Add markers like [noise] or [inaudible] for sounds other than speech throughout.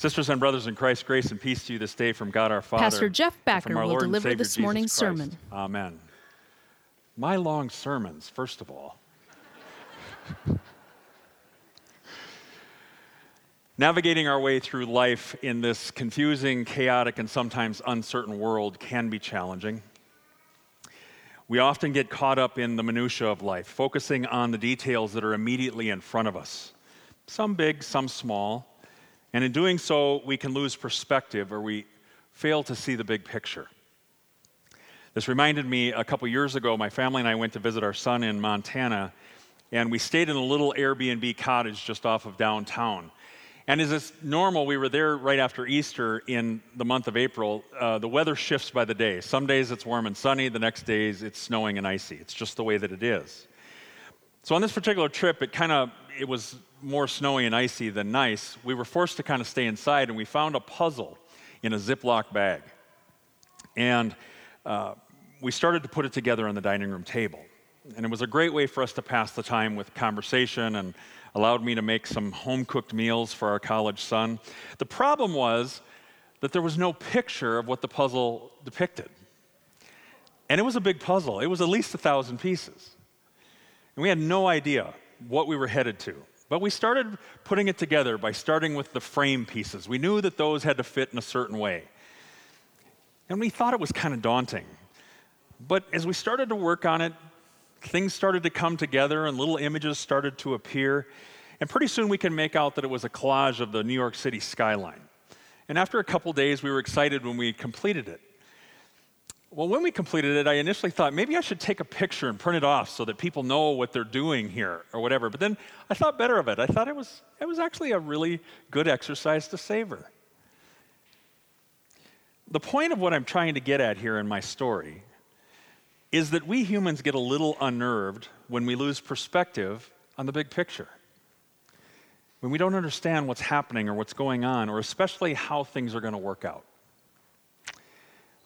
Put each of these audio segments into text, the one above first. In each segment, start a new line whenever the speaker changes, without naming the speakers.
Sisters and brothers in Christ, grace and peace to you this day from God our Father.
Pastor Jeff Backer
from our
will
Lord
deliver
Savior
this
Jesus
morning's
Christ.
sermon.
Amen. My long sermons, first of all. [laughs] Navigating our way through life in this confusing, chaotic, and sometimes uncertain world can be challenging. We often get caught up in the minutiae of life, focusing on the details that are immediately in front of us, some big, some small. And in doing so, we can lose perspective or we fail to see the big picture. This reminded me a couple years ago, my family and I went to visit our son in Montana, and we stayed in a little Airbnb cottage just off of downtown. And as is normal, we were there right after Easter in the month of April. Uh, the weather shifts by the day. Some days it's warm and sunny, the next days it's snowing and icy. It's just the way that it is. So on this particular trip, it kind of it was more snowy and icy than nice. We were forced to kind of stay inside, and we found a puzzle in a Ziploc bag. And uh, we started to put it together on the dining room table. And it was a great way for us to pass the time with conversation and allowed me to make some home cooked meals for our college son. The problem was that there was no picture of what the puzzle depicted. And it was a big puzzle, it was at least a thousand pieces. And we had no idea what we were headed to. But we started putting it together by starting with the frame pieces. We knew that those had to fit in a certain way. And we thought it was kind of daunting. But as we started to work on it, things started to come together and little images started to appear. And pretty soon we can make out that it was a collage of the New York City skyline. And after a couple days, we were excited when we completed it. Well, when we completed it, I initially thought maybe I should take a picture and print it off so that people know what they're doing here or whatever. But then I thought better of it. I thought it was, it was actually a really good exercise to savor. The point of what I'm trying to get at here in my story is that we humans get a little unnerved when we lose perspective on the big picture. When we don't understand what's happening or what's going on, or especially how things are going to work out.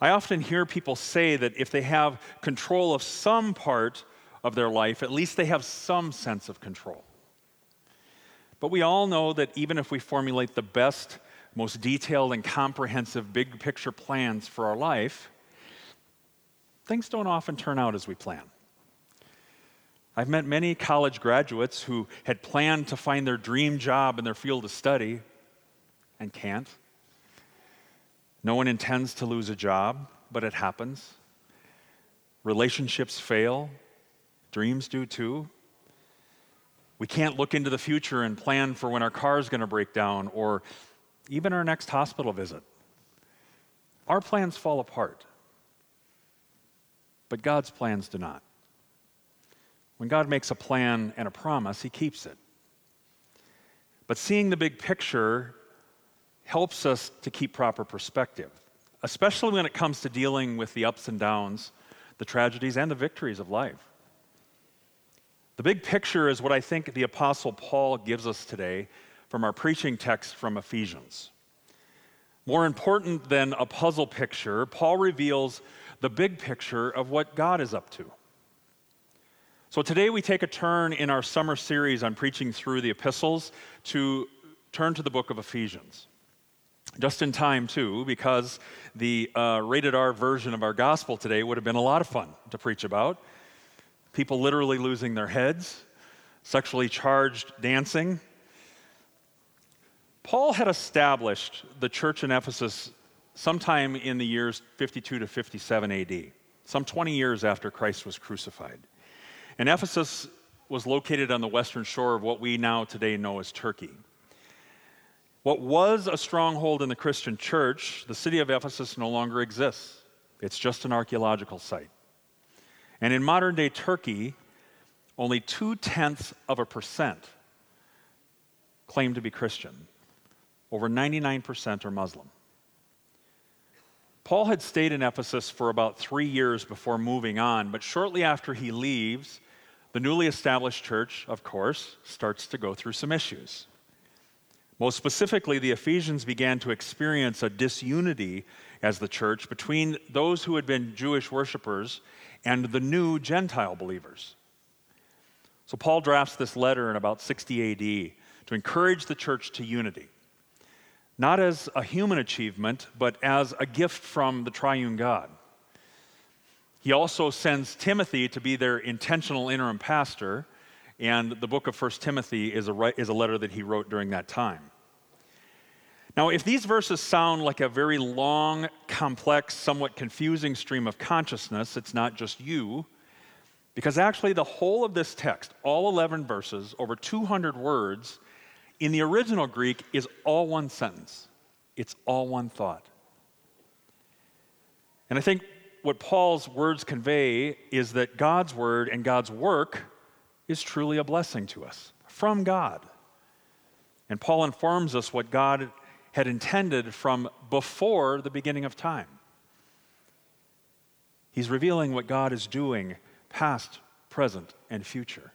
I often hear people say that if they have control of some part of their life, at least they have some sense of control. But we all know that even if we formulate the best, most detailed, and comprehensive big picture plans for our life, things don't often turn out as we plan. I've met many college graduates who had planned to find their dream job in their field of study and can't. No one intends to lose a job, but it happens. Relationships fail, dreams do too. We can't look into the future and plan for when our car is going to break down or even our next hospital visit. Our plans fall apart, but God's plans do not. When God makes a plan and a promise, He keeps it. But seeing the big picture helps us to keep proper perspective, especially when it comes to dealing with the ups and downs, the tragedies, and the victories of life. The big picture is what I think the Apostle Paul gives us today from our preaching text from Ephesians. More important than a puzzle picture, Paul reveals the big picture of what God is up to. So today we take a turn in our summer series on preaching through the epistles to turn to the book of Ephesians. Just in time, too, because the uh, rated R version of our gospel today would have been a lot of fun to preach about. People literally losing their heads, sexually charged dancing. Paul had established the church in Ephesus sometime in the years 52 to 57 AD, some 20 years after Christ was crucified. And Ephesus was located on the western shore of what we now today know as Turkey. What was a stronghold in the Christian church, the city of Ephesus no longer exists. It's just an archaeological site. And in modern day Turkey, only two tenths of a percent claim to be Christian. Over 99% are Muslim. Paul had stayed in Ephesus for about three years before moving on, but shortly after he leaves, the newly established church, of course, starts to go through some issues. Most specifically, the Ephesians began to experience a disunity as the church between those who had been Jewish worshippers and the new Gentile believers. So, Paul drafts this letter in about 60 AD to encourage the church to unity. not as a human achievement, but as a gift from the triune God. He also sends Timothy to be their intentional interim pastor, and the book of 1 Timothy is a, is a letter that he wrote during that time. Now, if these verses sound like a very long, complex, somewhat confusing stream of consciousness, it's not just you, because actually the whole of this text, all 11 verses, over 200 words, in the original Greek is all one sentence. It's all one thought. And I think what Paul's words convey is that God's word and God's work is truly a blessing to us from God. And Paul informs us what God had intended from before the beginning of time. He's revealing what God is doing, past, present, and future.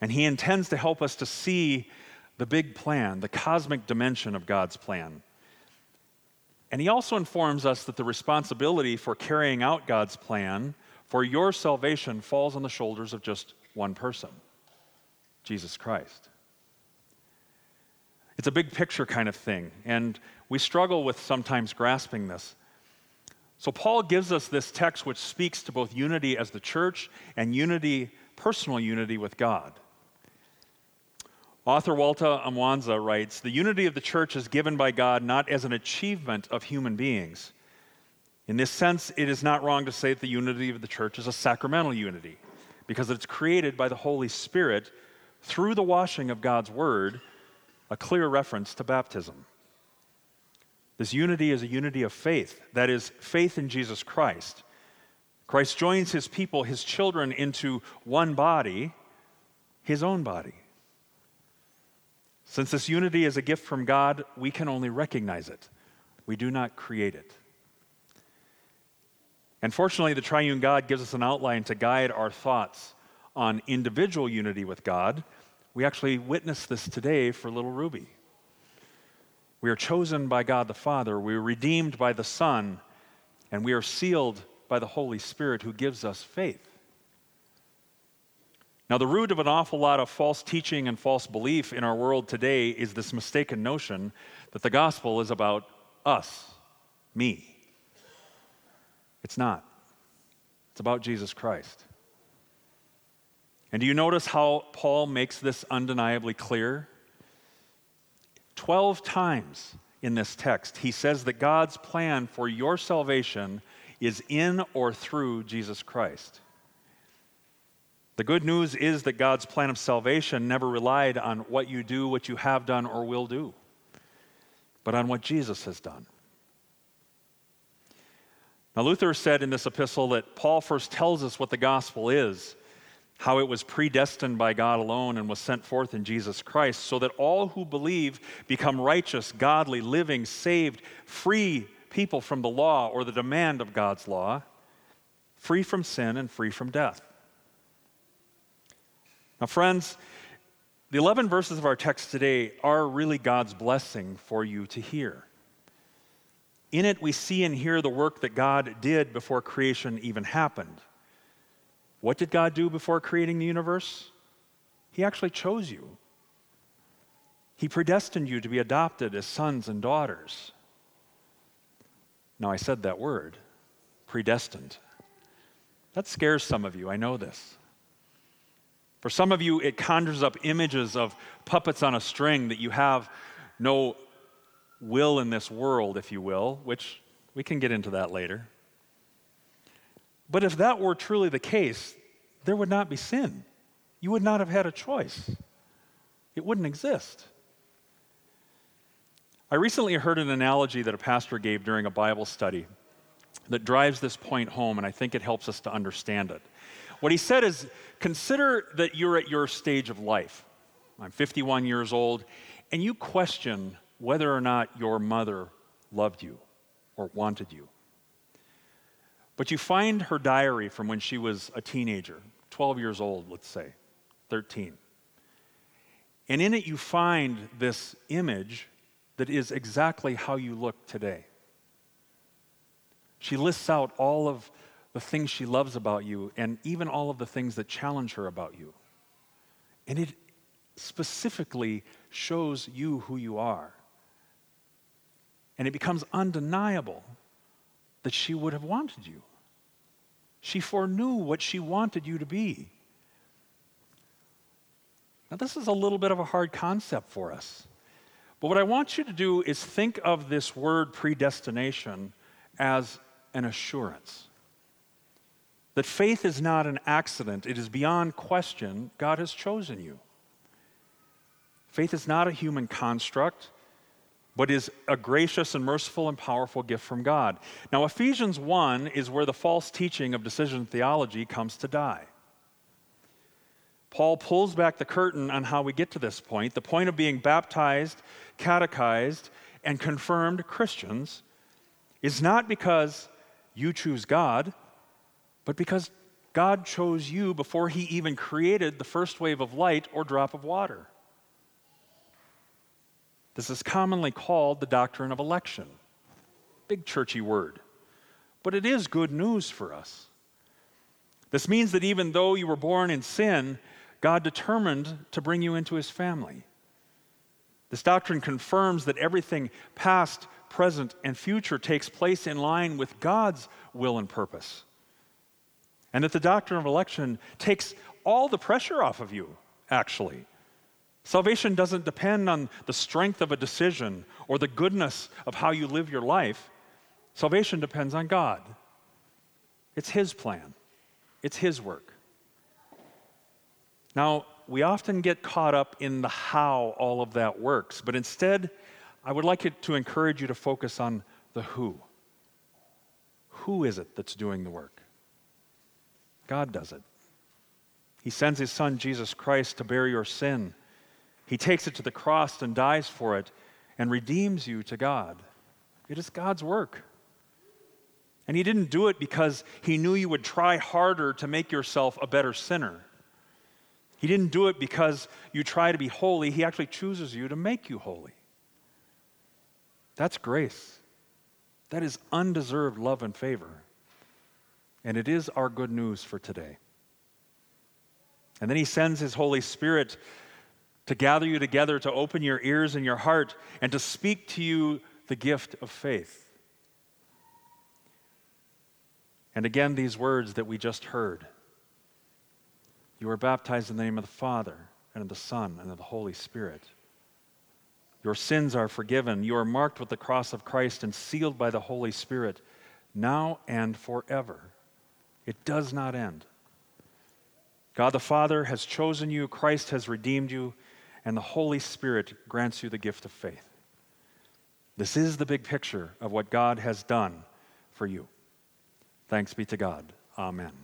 And He intends to help us to see the big plan, the cosmic dimension of God's plan. And He also informs us that the responsibility for carrying out God's plan for your salvation falls on the shoulders of just one person Jesus Christ. It's a big picture kind of thing, and we struggle with sometimes grasping this. So, Paul gives us this text which speaks to both unity as the church and unity, personal unity with God. Author Walter Omwanza writes The unity of the church is given by God not as an achievement of human beings. In this sense, it is not wrong to say that the unity of the church is a sacramental unity, because it's created by the Holy Spirit through the washing of God's Word a clear reference to baptism. This unity is a unity of faith, that is, faith in Jesus Christ. Christ joins his people, his children, into one body, his own body. Since this unity is a gift from God, we can only recognize it. We do not create it. And fortunately, the triune God gives us an outline to guide our thoughts on individual unity with God we actually witness this today for little Ruby. We are chosen by God the Father, we are redeemed by the Son, and we are sealed by the Holy Spirit who gives us faith. Now, the root of an awful lot of false teaching and false belief in our world today is this mistaken notion that the gospel is about us, me. It's not, it's about Jesus Christ. And do you notice how Paul makes this undeniably clear? Twelve times in this text, he says that God's plan for your salvation is in or through Jesus Christ. The good news is that God's plan of salvation never relied on what you do, what you have done, or will do, but on what Jesus has done. Now, Luther said in this epistle that Paul first tells us what the gospel is how it was predestined by God alone and was sent forth in Jesus Christ, so that all who believe become righteous, godly, living, saved, free people from the law or the demand of God's law, free from sin and free from death. Now, friends, the 11 verses of our text today are really God's blessing for you to hear. In it, we see and hear the work that God did before creation even happened. What did God do before creating the universe? He actually chose you. He predestined you to be adopted as sons and daughters. Now, I said that word, predestined. That scares some of you, I know this. For some of you, it conjures up images of puppets on a string that you have no will in this world, if you will, which we can get into that later. But if that were truly the case, there would not be sin. You would not have had a choice, it wouldn't exist. I recently heard an analogy that a pastor gave during a Bible study that drives this point home, and I think it helps us to understand it. What he said is consider that you're at your stage of life. I'm 51 years old, and you question whether or not your mother loved you or wanted you. But you find her diary from when she was a teenager, 12 years old, let's say, 13. And in it, you find this image that is exactly how you look today. She lists out all of the things she loves about you and even all of the things that challenge her about you. And it specifically shows you who you are. And it becomes undeniable that she would have wanted you. She foreknew what she wanted you to be. Now, this is a little bit of a hard concept for us. But what I want you to do is think of this word predestination as an assurance. That faith is not an accident, it is beyond question. God has chosen you. Faith is not a human construct, but is a gracious and merciful and powerful gift from God. Now, Ephesians 1 is where the false teaching of decision theology comes to die. Paul pulls back the curtain on how we get to this point. The point of being baptized, catechized, and confirmed Christians is not because you choose God, but because God chose you before he even created the first wave of light or drop of water. This is commonly called the doctrine of election. Big churchy word. But it is good news for us. This means that even though you were born in sin, God determined to bring you into his family. This doctrine confirms that everything past, present, and future takes place in line with God's will and purpose. And that the doctrine of election takes all the pressure off of you, actually. Salvation doesn't depend on the strength of a decision or the goodness of how you live your life. Salvation depends on God. It's His plan, it's His work. Now, we often get caught up in the how all of that works, but instead, I would like it to encourage you to focus on the who. Who is it that's doing the work? God does it. He sends his son, Jesus Christ, to bear your sin. He takes it to the cross and dies for it and redeems you to God. It is God's work. And he didn't do it because he knew you would try harder to make yourself a better sinner. He didn't do it because you try to be holy, He actually chooses you to make you holy. That's grace. That is undeserved love and favor. And it is our good news for today. And then He sends His Holy Spirit to gather you together, to open your ears and your heart, and to speak to you the gift of faith. And again, these words that we just heard you are baptized in the name of the Father, and of the Son, and of the Holy Spirit. Your sins are forgiven. You are marked with the cross of Christ and sealed by the Holy Spirit, now and forever. It does not end. God the Father has chosen you, Christ has redeemed you, and the Holy Spirit grants you the gift of faith. This is the big picture of what God has done for you. Thanks be to God. Amen.